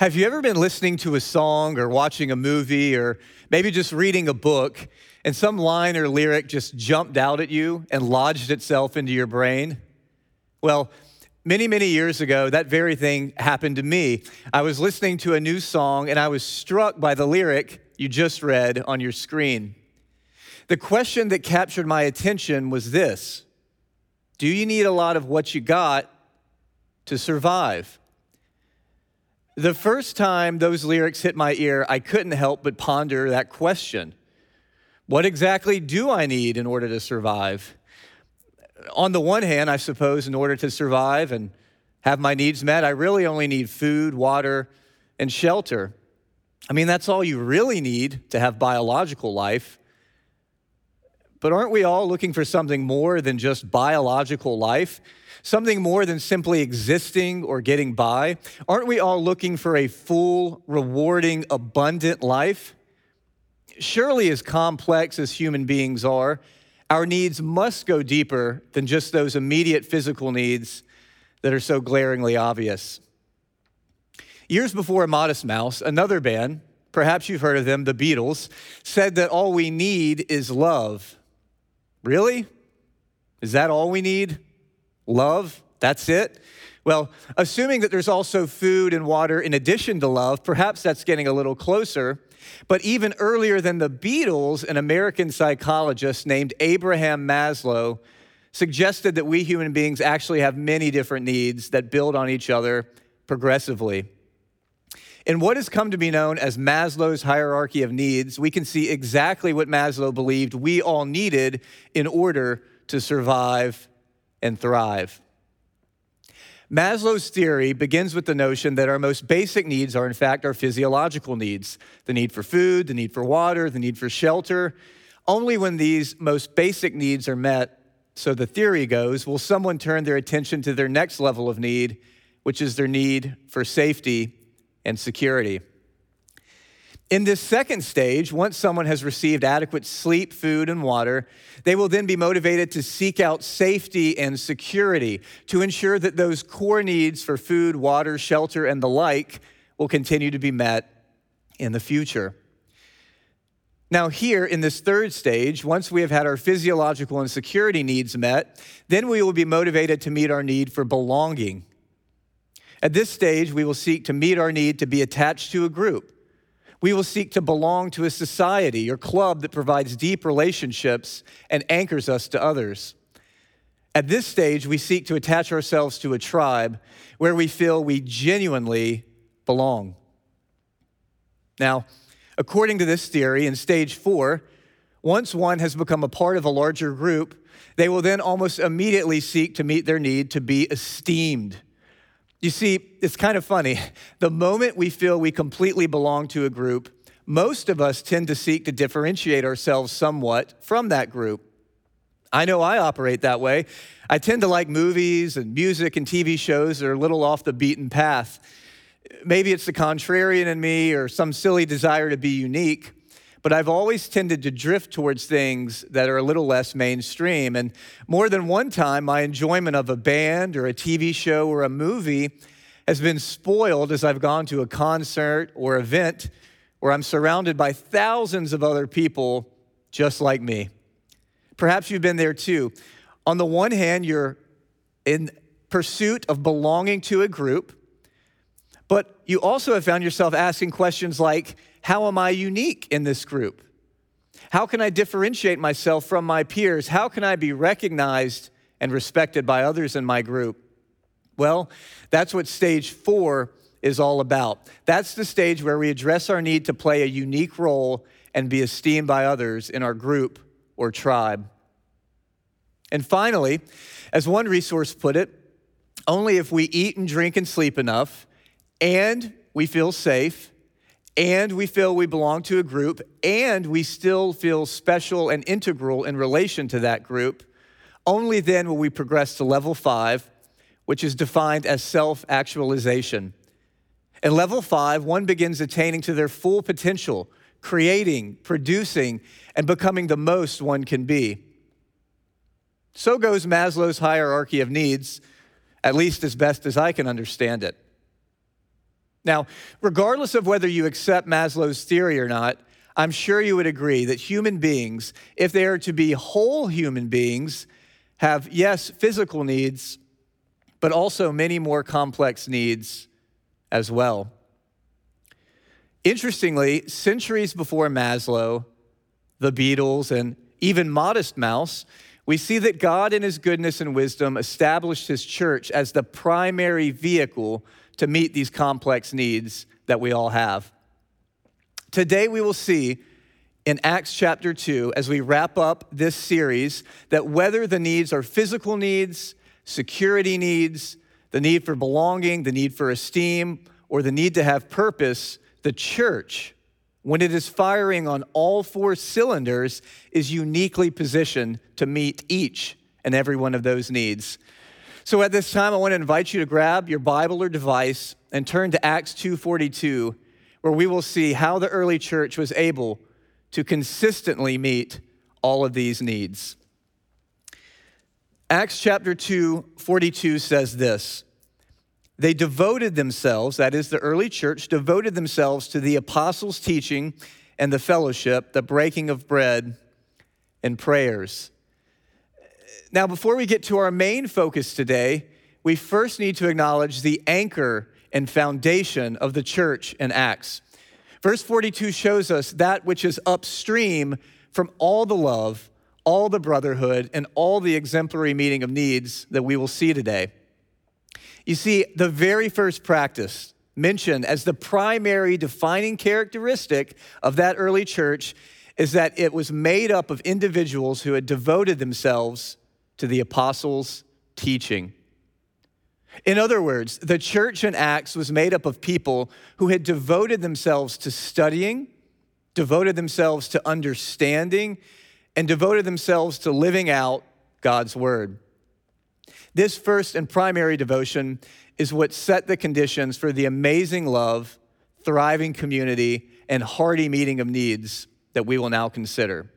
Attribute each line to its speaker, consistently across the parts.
Speaker 1: Have you ever been listening to a song or watching a movie or maybe just reading a book and some line or lyric just jumped out at you and lodged itself into your brain? Well, many, many years ago, that very thing happened to me. I was listening to a new song and I was struck by the lyric you just read on your screen. The question that captured my attention was this Do you need a lot of what you got to survive? The first time those lyrics hit my ear, I couldn't help but ponder that question What exactly do I need in order to survive? On the one hand, I suppose, in order to survive and have my needs met, I really only need food, water, and shelter. I mean, that's all you really need to have biological life. But aren't we all looking for something more than just biological life? something more than simply existing or getting by? Aren't we all looking for a full, rewarding, abundant life? Surely, as complex as human beings are, our needs must go deeper than just those immediate physical needs that are so glaringly obvious. Years before Modest Mouse, another band, perhaps you've heard of them, the Beatles, said that all we need is love. Really? Is that all we need? Love, that's it? Well, assuming that there's also food and water in addition to love, perhaps that's getting a little closer. But even earlier than the Beatles, an American psychologist named Abraham Maslow suggested that we human beings actually have many different needs that build on each other progressively. In what has come to be known as Maslow's hierarchy of needs, we can see exactly what Maslow believed we all needed in order to survive and thrive. Maslow's theory begins with the notion that our most basic needs are, in fact, our physiological needs the need for food, the need for water, the need for shelter. Only when these most basic needs are met, so the theory goes, will someone turn their attention to their next level of need, which is their need for safety and security. In this second stage, once someone has received adequate sleep, food, and water, they will then be motivated to seek out safety and security to ensure that those core needs for food, water, shelter, and the like will continue to be met in the future. Now, here in this third stage, once we have had our physiological and security needs met, then we will be motivated to meet our need for belonging. At this stage, we will seek to meet our need to be attached to a group we will seek to belong to a society or club that provides deep relationships and anchors us to others. At this stage, we seek to attach ourselves to a tribe where we feel we genuinely belong. Now, according to this theory, in stage four, once one has become a part of a larger group, they will then almost immediately seek to meet their need to be esteemed you see, it's kind of funny. The moment we feel we completely belong to a group, most of us tend to seek to differentiate ourselves somewhat from that group. I know I operate that way. I tend to like movies and music and TV shows that are a little off the beaten path. Maybe it's the contrarian in me or some silly desire to be unique but I've always tended to drift towards things that are a little less mainstream. And more than one time, my enjoyment of a band or a TV show or a movie has been spoiled as I've gone to a concert or event where I'm surrounded by thousands of other people just like me. Perhaps you've been there too. On the one hand, you're in pursuit of belonging to a group, but you also have found yourself asking questions like, how am I unique in this group? How can I differentiate myself from my peers? How can I be recognized and respected by others in my group? Well, that's what stage four is all about. That's the stage where we address our need to play a unique role and be esteemed by others in our group or tribe. And finally, as one resource put it, only if we eat and drink and sleep enough and we feel safe and we feel we belong to a group, and we still feel special and integral in relation to that group, only then will we progress to level five, which is defined as self actualization. In level five, one begins attaining to their full potential, creating, producing, and becoming the most one can be. So goes Maslow's hierarchy of needs, at least as best as I can understand it. Now, regardless of whether you accept Maslow's theory or not, I'm sure you would agree that human beings, if they are to be whole human beings, have, yes, physical needs, but also many more complex needs as well. Interestingly, centuries before Maslow, the Beatles, and even Modest Mouse, we see that God, in his goodness and wisdom, established his church as the primary vehicle to meet these complex needs that we all have. Today, we will see in Acts chapter 2, as we wrap up this series, that whether the needs are physical needs, security needs, the need for belonging, the need for esteem, or the need to have purpose, the church, when it is firing on all four cylinders, is uniquely positioned to meet each and every one of those needs. So at this time, I want to invite you to grab your Bible or device and turn to Acts 2:42 where we will see how the early church was able to consistently meet all of these needs. Acts chapter 2, 42 says this They devoted themselves, that is, the early church, devoted themselves to the apostles' teaching and the fellowship, the breaking of bread, and prayers. Now, before we get to our main focus today, we first need to acknowledge the anchor and foundation of the church in Acts. Verse 42 shows us that which is upstream from all the love, all the brotherhood, and all the exemplary meeting of needs that we will see today. You see, the very first practice mentioned as the primary defining characteristic of that early church is that it was made up of individuals who had devoted themselves to the apostles' teaching. In other words, the church in Acts was made up of people who had devoted themselves to studying, devoted themselves to understanding, and devoted themselves to living out God's word. This first and primary devotion is what set the conditions for the amazing love, thriving community, and hearty meeting of needs that we will now consider.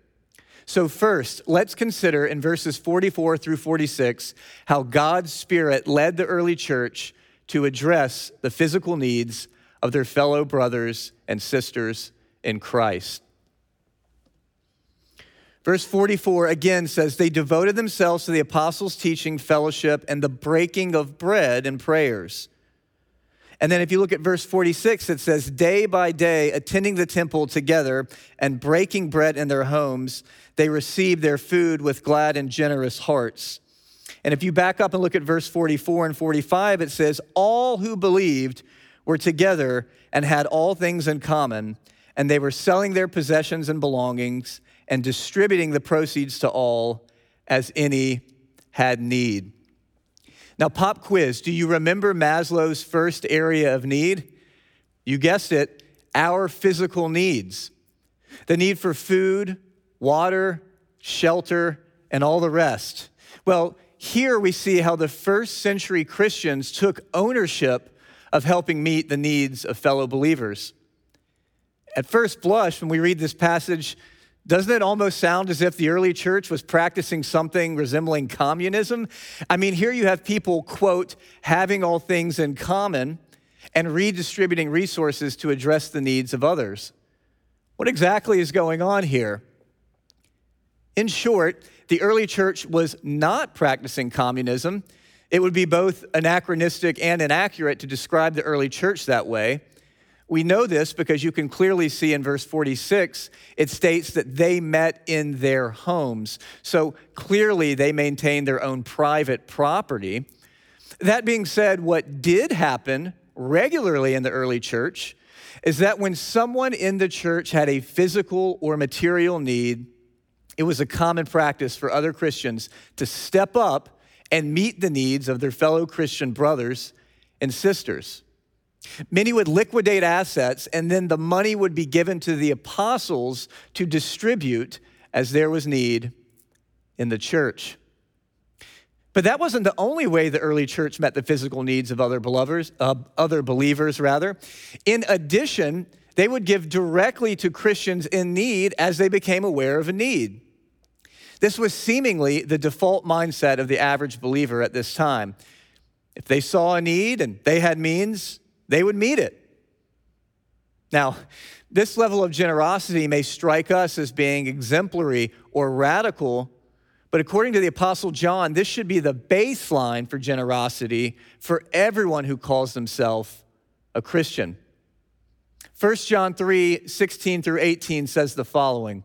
Speaker 1: So, first, let's consider in verses 44 through 46 how God's Spirit led the early church to address the physical needs of their fellow brothers and sisters in Christ. Verse 44 again says, They devoted themselves to the apostles' teaching, fellowship, and the breaking of bread and prayers. And then if you look at verse 46, it says, Day by day, attending the temple together and breaking bread in their homes, they received their food with glad and generous hearts. And if you back up and look at verse 44 and 45, it says, All who believed were together and had all things in common, and they were selling their possessions and belongings and distributing the proceeds to all as any had need. Now, pop quiz do you remember Maslow's first area of need? You guessed it, our physical needs. The need for food, water, shelter, and all the rest. Well, here we see how the first century Christians took ownership of helping meet the needs of fellow believers. At first blush, when we read this passage, doesn't it almost sound as if the early church was practicing something resembling communism? I mean, here you have people, quote, having all things in common and redistributing resources to address the needs of others. What exactly is going on here? In short, the early church was not practicing communism. It would be both anachronistic and inaccurate to describe the early church that way. We know this because you can clearly see in verse 46, it states that they met in their homes. So clearly they maintained their own private property. That being said, what did happen regularly in the early church is that when someone in the church had a physical or material need, it was a common practice for other Christians to step up and meet the needs of their fellow Christian brothers and sisters. Many would liquidate assets, and then the money would be given to the apostles to distribute as there was need in the church. But that wasn't the only way the early church met the physical needs of other believers, uh, other believers rather. In addition, they would give directly to Christians in need as they became aware of a need. This was seemingly the default mindset of the average believer at this time. If they saw a need and they had means, they would meet it. Now, this level of generosity may strike us as being exemplary or radical, but according to the Apostle John, this should be the baseline for generosity for everyone who calls themselves a Christian. 1 John 3 16 through 18 says the following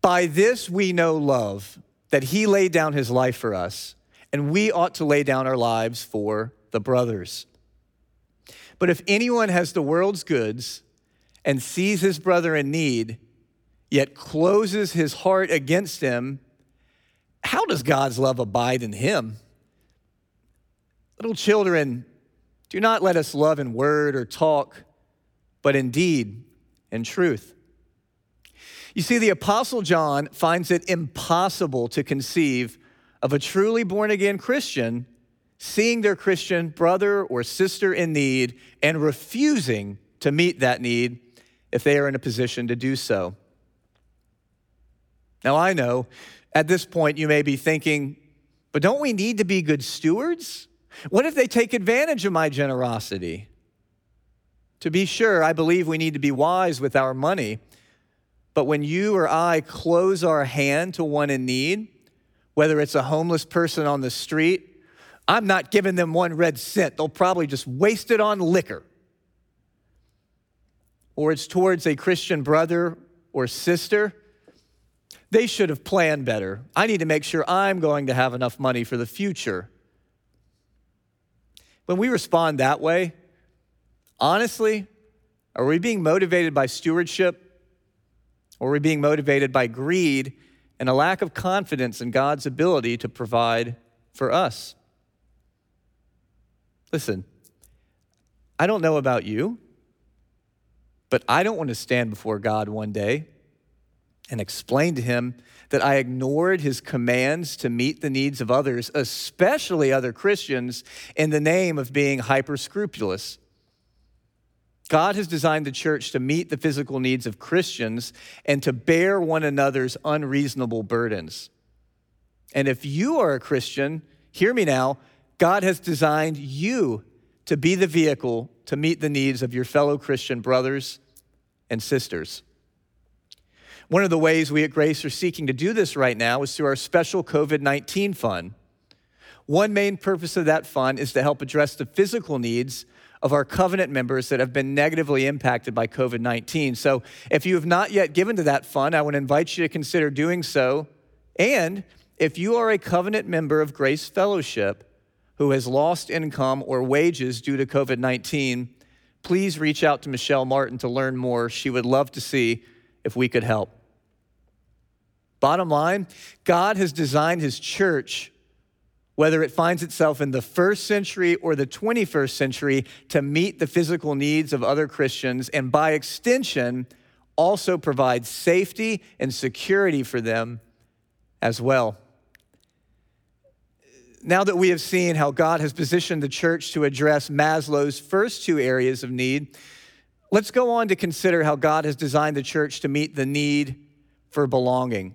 Speaker 1: By this we know love, that he laid down his life for us, and we ought to lay down our lives for the brothers. But if anyone has the world's goods and sees his brother in need, yet closes his heart against him, how does God's love abide in him? Little children, do not let us love in word or talk, but in deed and truth. You see, the Apostle John finds it impossible to conceive of a truly born again Christian seeing their Christian brother or sister in need and refusing to meet that need if they are in a position to do so. Now, I know at this point you may be thinking, but don't we need to be good stewards? What if they take advantage of my generosity? To be sure, I believe we need to be wise with our money. But when you or I close our hand to one in need, whether it's a homeless person on the street I'm not giving them one red cent. They'll probably just waste it on liquor. Or it's towards a Christian brother or sister. They should have planned better. I need to make sure I'm going to have enough money for the future. When we respond that way, honestly, are we being motivated by stewardship? Or are we being motivated by greed and a lack of confidence in God's ability to provide for us? Listen, I don't know about you, but I don't want to stand before God one day and explain to him that I ignored his commands to meet the needs of others, especially other Christians, in the name of being hyper scrupulous. God has designed the church to meet the physical needs of Christians and to bear one another's unreasonable burdens. And if you are a Christian, hear me now, God has designed you to be the vehicle to meet the needs of your fellow Christian brothers and sisters. One of the ways we at Grace are seeking to do this right now is through our special COVID 19 fund. One main purpose of that fund is to help address the physical needs of our covenant members that have been negatively impacted by COVID 19. So, if you have not yet given to that fund, I would invite you to consider doing so. And if you are a covenant member of Grace Fellowship, who has lost income or wages due to COVID 19, please reach out to Michelle Martin to learn more. She would love to see if we could help. Bottom line, God has designed his church, whether it finds itself in the first century or the 21st century, to meet the physical needs of other Christians and by extension, also provide safety and security for them as well now that we have seen how God has positioned the church to address Maslow's first two areas of need, let's go on to consider how God has designed the church to meet the need for belonging.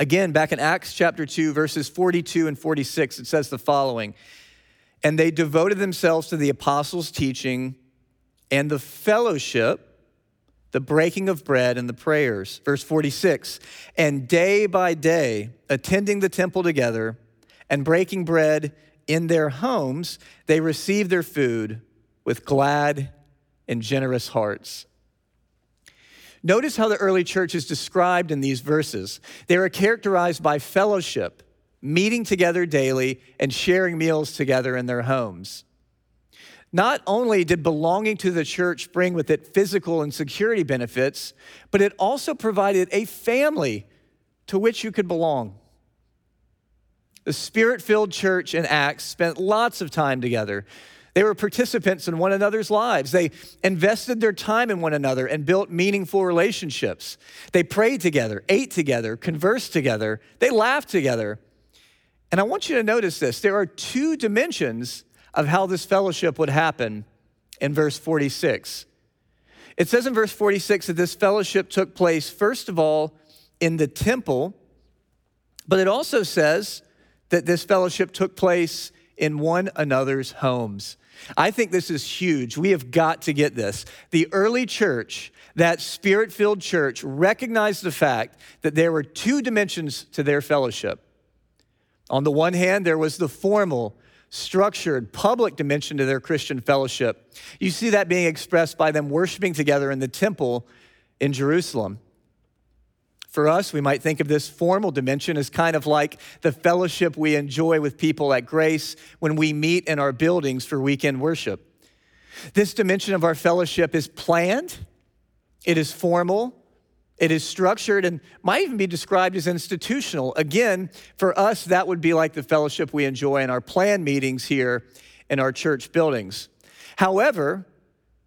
Speaker 1: Again, back in Acts chapter 2, verses 42 and 46, it says the following And they devoted themselves to the apostles' teaching and the fellowship, the breaking of bread, and the prayers. Verse 46 And day by day, attending the temple together, and breaking bread in their homes, they received their food with glad and generous hearts. Notice how the early church is described in these verses. They are characterized by fellowship, meeting together daily, and sharing meals together in their homes. Not only did belonging to the church bring with it physical and security benefits, but it also provided a family to which you could belong. The spirit filled church in Acts spent lots of time together. They were participants in one another's lives. They invested their time in one another and built meaningful relationships. They prayed together, ate together, conversed together, they laughed together. And I want you to notice this there are two dimensions of how this fellowship would happen in verse 46. It says in verse 46 that this fellowship took place, first of all, in the temple, but it also says that this fellowship took place in one another's homes. I think this is huge. We have got to get this. The early church, that spirit filled church, recognized the fact that there were two dimensions to their fellowship. On the one hand, there was the formal, structured, public dimension to their Christian fellowship. You see that being expressed by them worshiping together in the temple in Jerusalem. For us, we might think of this formal dimension as kind of like the fellowship we enjoy with people at Grace when we meet in our buildings for weekend worship. This dimension of our fellowship is planned, it is formal, it is structured, and might even be described as institutional. Again, for us, that would be like the fellowship we enjoy in our planned meetings here in our church buildings. However,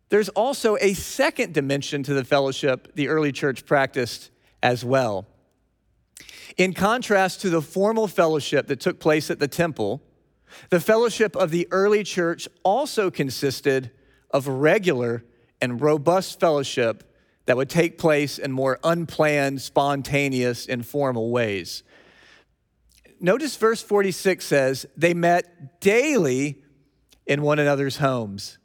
Speaker 1: there's also a second dimension to the fellowship the early church practiced as well. In contrast to the formal fellowship that took place at the temple, the fellowship of the early church also consisted of regular and robust fellowship that would take place in more unplanned, spontaneous, informal ways. Notice verse 46 says, They met daily in one another's homes.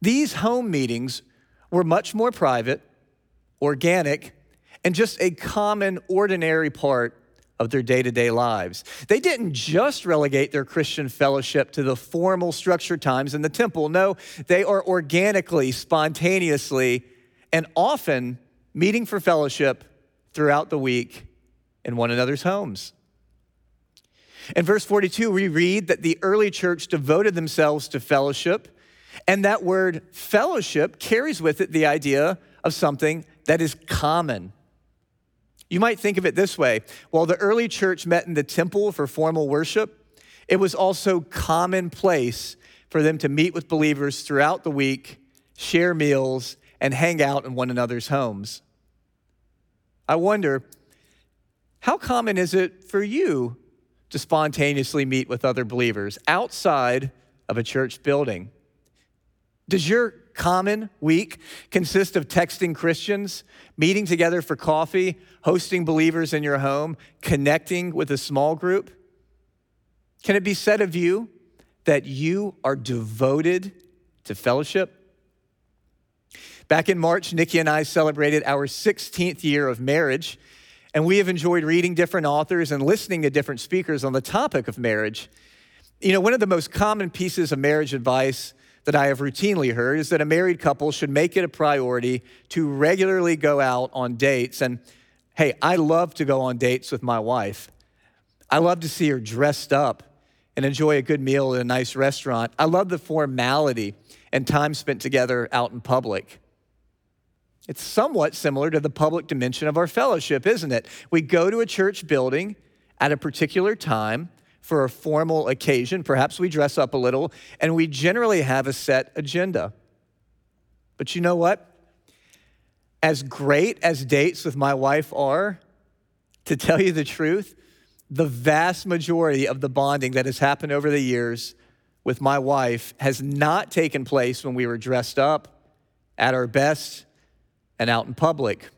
Speaker 1: These home meetings were much more private organic, and just a common, ordinary part of their day to day lives. They didn't just relegate their Christian fellowship to the formal structured times in the temple. No, they are organically, spontaneously, and often meeting for fellowship throughout the week in one another's homes. In verse 42, we read that the early church devoted themselves to fellowship, and that word fellowship carries with it the idea of something that is common. You might think of it this way while the early church met in the temple for formal worship, it was also commonplace for them to meet with believers throughout the week, share meals, and hang out in one another's homes. I wonder, how common is it for you to spontaneously meet with other believers outside of a church building? Does your common week consist of texting Christians, meeting together for coffee, hosting believers in your home, connecting with a small group? Can it be said of you that you are devoted to fellowship? Back in March, Nikki and I celebrated our 16th year of marriage, and we have enjoyed reading different authors and listening to different speakers on the topic of marriage. You know, one of the most common pieces of marriage advice that I have routinely heard is that a married couple should make it a priority to regularly go out on dates. And hey, I love to go on dates with my wife. I love to see her dressed up and enjoy a good meal at a nice restaurant. I love the formality and time spent together out in public. It's somewhat similar to the public dimension of our fellowship, isn't it? We go to a church building at a particular time for a formal occasion. Perhaps we dress up a little, and we generally have a set agenda. But you know what? As great as dates with my wife are, to tell you the truth, the vast majority of the bonding that has happened over the years with my wife has not taken place when we were dressed up, at our best, and out in public.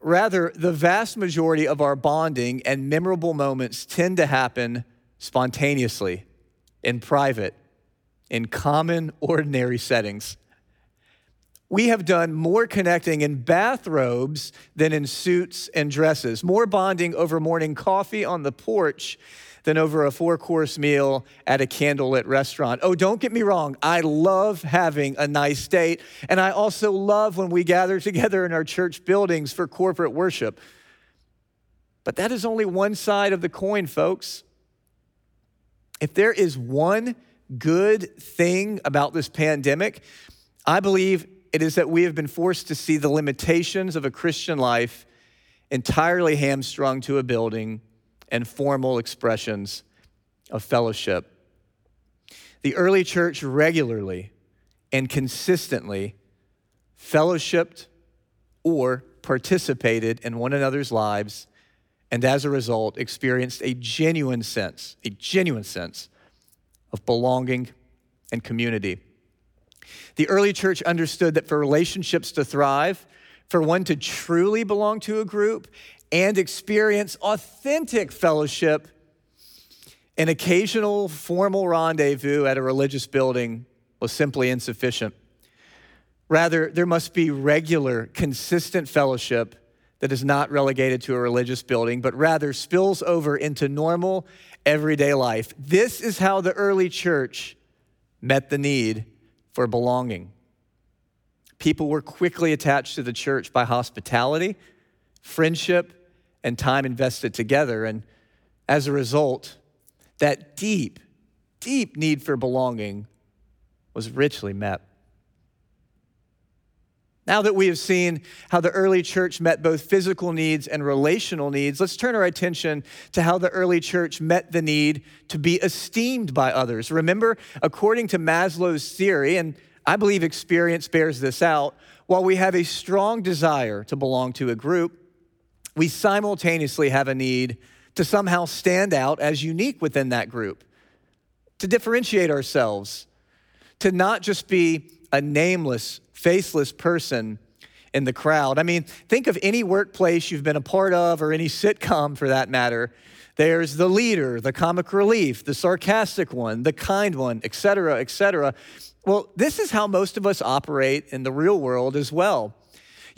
Speaker 1: Rather, the vast majority of our bonding and memorable moments tend to happen spontaneously, in private, in common, ordinary settings. We have done more connecting in bathrobes than in suits and dresses, more bonding over morning coffee on the porch than over a four course meal at a candlelit restaurant. Oh, don't get me wrong, I love having a nice date, and I also love when we gather together in our church buildings for corporate worship. But that is only one side of the coin, folks. If there is one good thing about this pandemic, I believe it is that we have been forced to see the limitations of a Christian life entirely hamstrung to a building and formal expressions of fellowship. The early church regularly and consistently fellowshipped or participated in one another's lives, and as a result, experienced a genuine sense, a genuine sense of belonging and community. The early church understood that for relationships to thrive, for one to truly belong to a group and experience authentic fellowship, An occasional formal rendezvous at a religious building was simply insufficient. Rather, there must be regular, consistent fellowship that is not relegated to a religious building, but rather spills over into normal, everyday life. This is how the early church met the need for belonging. People were quickly attached to the church by hospitality, friendship, and time invested together. And as a result, that deep, deep need for belonging was richly met. Now that we have seen how the early church met both physical needs and relational needs, let's turn our attention to how the early church met the need to be esteemed by others. Remember, according to Maslow's theory, and I believe experience bears this out, while we have a strong desire to belong to a group, we simultaneously have a need to somehow stand out as unique within that group, to differentiate ourselves, to not just be a nameless, faceless person in the crowd. I mean, think of any workplace you've been a part of or any sitcom for that matter. There's the leader, the comic relief, the sarcastic one, the kind one, et cetera, et cetera. Well, this is how most of us operate in the real world as well.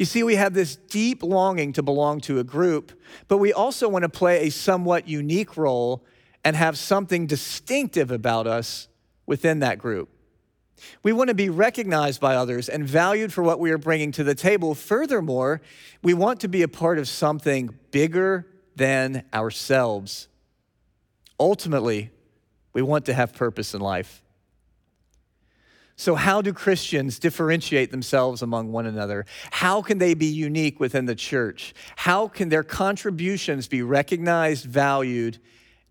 Speaker 1: You see, we have this deep longing to belong to a group, but we also want to play a somewhat unique role and have something distinctive about us within that group. We want to be recognized by others and valued for what we are bringing to the table. Furthermore, we want to be a part of something bigger than ourselves. Ultimately, we want to have purpose in life. So, how do Christians differentiate themselves among one another? How can they be unique within the church? How can their contributions be recognized, valued,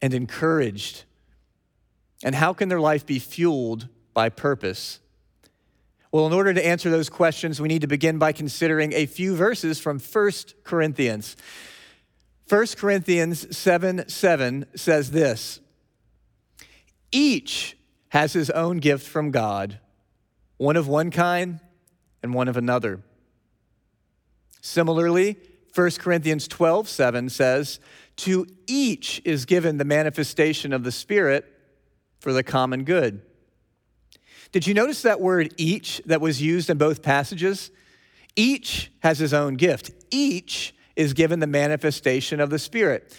Speaker 1: and encouraged? And how can their life be fueled by purpose? Well, in order to answer those questions, we need to begin by considering a few verses from 1 Corinthians. 1 Corinthians 7 7 says this Each has his own gift from God, one of one kind and one of another. Similarly, 1 Corinthians 12 7 says, To each is given the manifestation of the Spirit for the common good. Did you notice that word each that was used in both passages? Each has his own gift. Each is given the manifestation of the Spirit.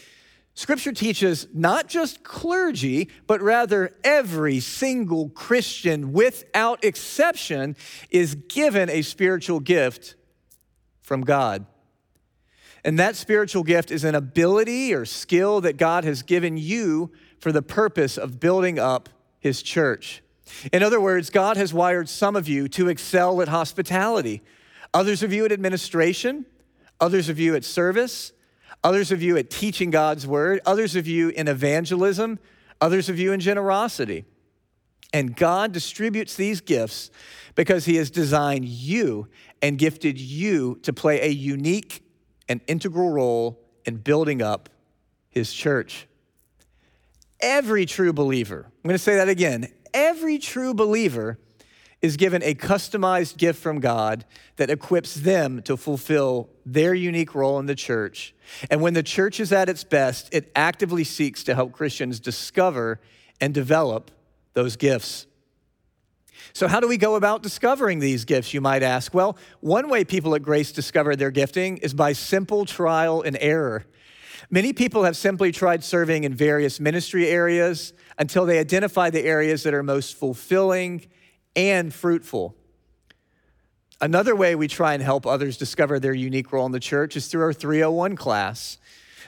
Speaker 1: Scripture teaches not just clergy, but rather every single Christian, without exception, is given a spiritual gift from God. And that spiritual gift is an ability or skill that God has given you for the purpose of building up his church. In other words, God has wired some of you to excel at hospitality, others of you at administration, others of you at service, others of you at teaching God's word, others of you in evangelism, others of you in generosity. And God distributes these gifts because He has designed you and gifted you to play a unique and integral role in building up His church. Every true believer, I'm going to say that again, every true believer is given a customized gift from God that equips them to fulfill their unique role in the church. And when the church is at its best, it actively seeks to help Christians discover and develop those gifts. So, how do we go about discovering these gifts, you might ask? Well, one way people at Grace discover their gifting is by simple trial and error. Many people have simply tried serving in various ministry areas until they identify the areas that are most fulfilling and fruitful. Another way we try and help others discover their unique role in the church is through our 301 class.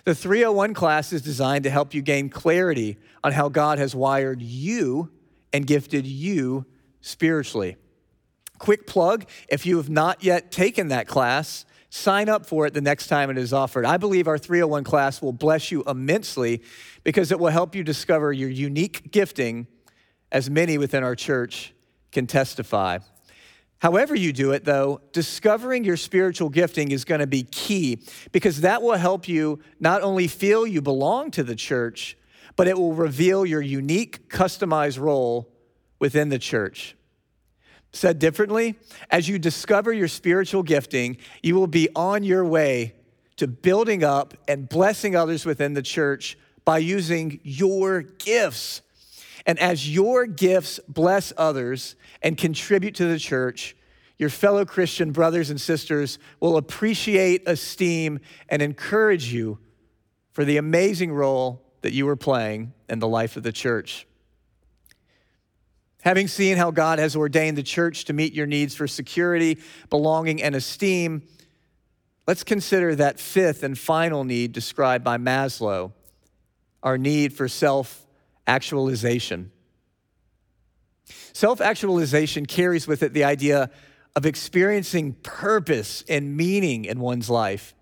Speaker 1: The 301 class is designed to help you gain clarity on how God has wired you and gifted you spiritually. Quick plug if you have not yet taken that class, sign up for it the next time it is offered. I believe our 301 class will bless you immensely because it will help you discover your unique gifting, as many within our church can testify. However, you do it, though, discovering your spiritual gifting is going to be key because that will help you not only feel you belong to the church, but it will reveal your unique, customized role within the church. Said differently, as you discover your spiritual gifting, you will be on your way to building up and blessing others within the church by using your gifts. And as your gifts bless others and contribute to the church, your fellow Christian brothers and sisters will appreciate, esteem, and encourage you for the amazing role that you are playing in the life of the church. Having seen how God has ordained the church to meet your needs for security, belonging, and esteem, let's consider that fifth and final need described by Maslow our need for self actualization. Self actualization carries with it the idea of experiencing purpose and meaning in one's life.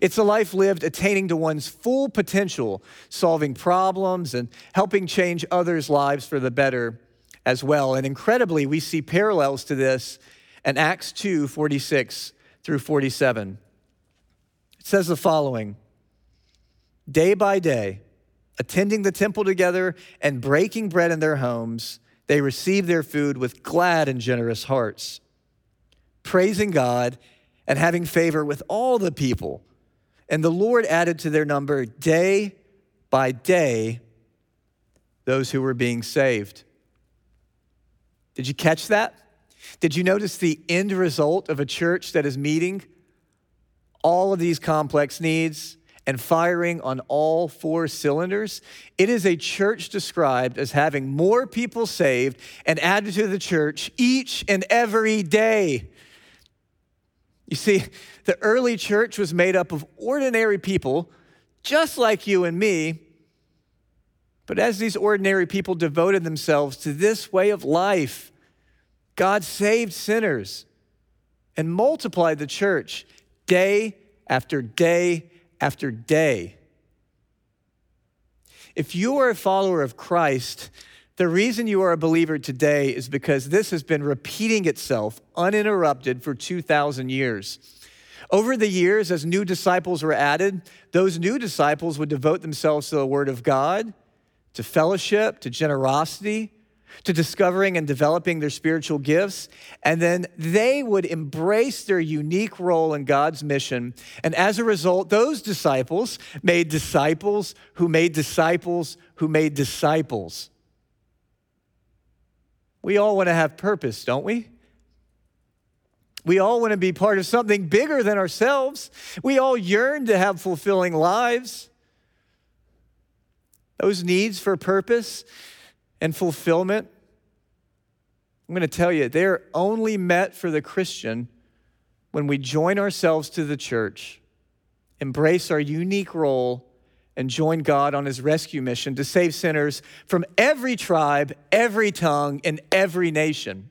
Speaker 1: It's a life lived attaining to one's full potential, solving problems and helping change others' lives for the better as well. And incredibly, we see parallels to this in Acts 2 46 through 47. It says the following Day by day, attending the temple together and breaking bread in their homes, they received their food with glad and generous hearts, praising God and having favor with all the people. And the Lord added to their number day by day those who were being saved. Did you catch that? Did you notice the end result of a church that is meeting all of these complex needs and firing on all four cylinders? It is a church described as having more people saved and added to the church each and every day. You see, the early church was made up of ordinary people, just like you and me. But as these ordinary people devoted themselves to this way of life, God saved sinners and multiplied the church day after day after day. If you are a follower of Christ, the reason you are a believer today is because this has been repeating itself uninterrupted for 2,000 years. Over the years, as new disciples were added, those new disciples would devote themselves to the Word of God, to fellowship, to generosity, to discovering and developing their spiritual gifts. And then they would embrace their unique role in God's mission. And as a result, those disciples made disciples who made disciples who made disciples. We all want to have purpose, don't we? We all want to be part of something bigger than ourselves. We all yearn to have fulfilling lives. Those needs for purpose and fulfillment, I'm going to tell you, they're only met for the Christian when we join ourselves to the church, embrace our unique role and join God on his rescue mission to save sinners from every tribe, every tongue, and every nation.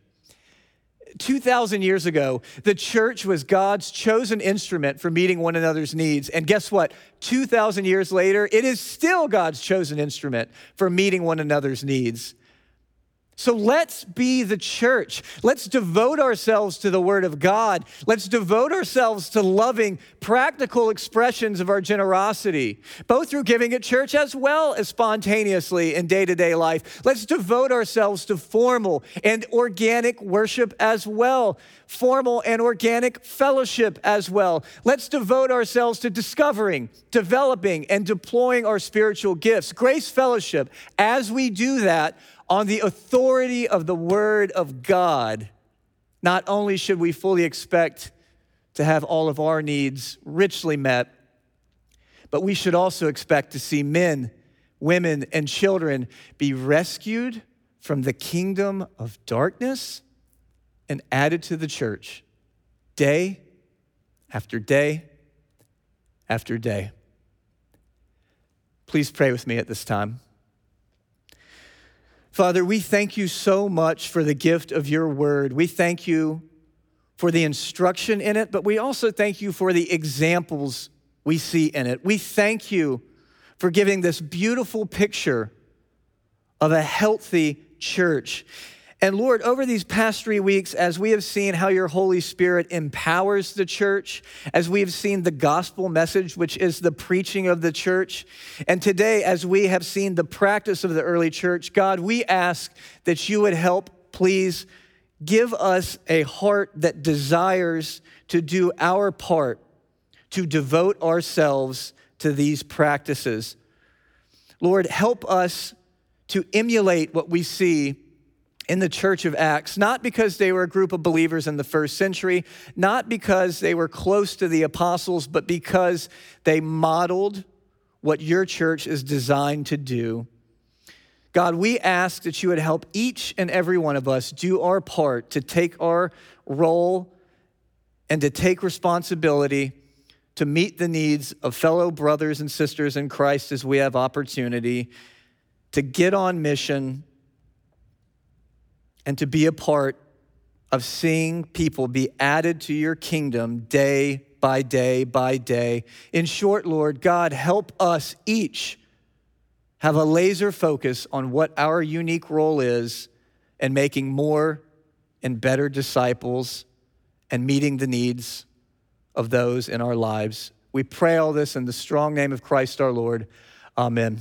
Speaker 1: 2,000 years ago, the church was God's chosen instrument for meeting one another's needs. And guess what? 2,000 years later, it is still God's chosen instrument for meeting one another's needs. So let's be the church. Let's devote ourselves to the Word of God. Let's devote ourselves to loving practical expressions of our generosity, both through giving at church as well as spontaneously in day to day life. Let's devote ourselves to formal and organic worship as well, formal and organic fellowship as well. Let's devote ourselves to discovering, developing, and deploying our spiritual gifts. Grace Fellowship, as we do that, on the authority of the Word of God, not only should we fully expect to have all of our needs richly met, but we should also expect to see men, women, and children be rescued from the kingdom of darkness and added to the church day after day after day. Please pray with me at this time. Father, we thank you so much for the gift of your word. We thank you for the instruction in it, but we also thank you for the examples we see in it. We thank you for giving this beautiful picture of a healthy church. And Lord, over these past three weeks, as we have seen how your Holy Spirit empowers the church, as we have seen the gospel message, which is the preaching of the church, and today, as we have seen the practice of the early church, God, we ask that you would help, please, give us a heart that desires to do our part to devote ourselves to these practices. Lord, help us to emulate what we see in the church of Acts, not because they were a group of believers in the first century, not because they were close to the apostles, but because they modeled what your church is designed to do. God, we ask that you would help each and every one of us do our part to take our role and to take responsibility to meet the needs of fellow brothers and sisters in Christ as we have opportunity, to get on mission and to be a part of seeing people be added to your kingdom day by day by day. In short, Lord, God, help us each have a laser focus on what our unique role is and making more and better disciples and meeting the needs of those in our lives. We pray all this in the strong name of Christ our Lord. Amen.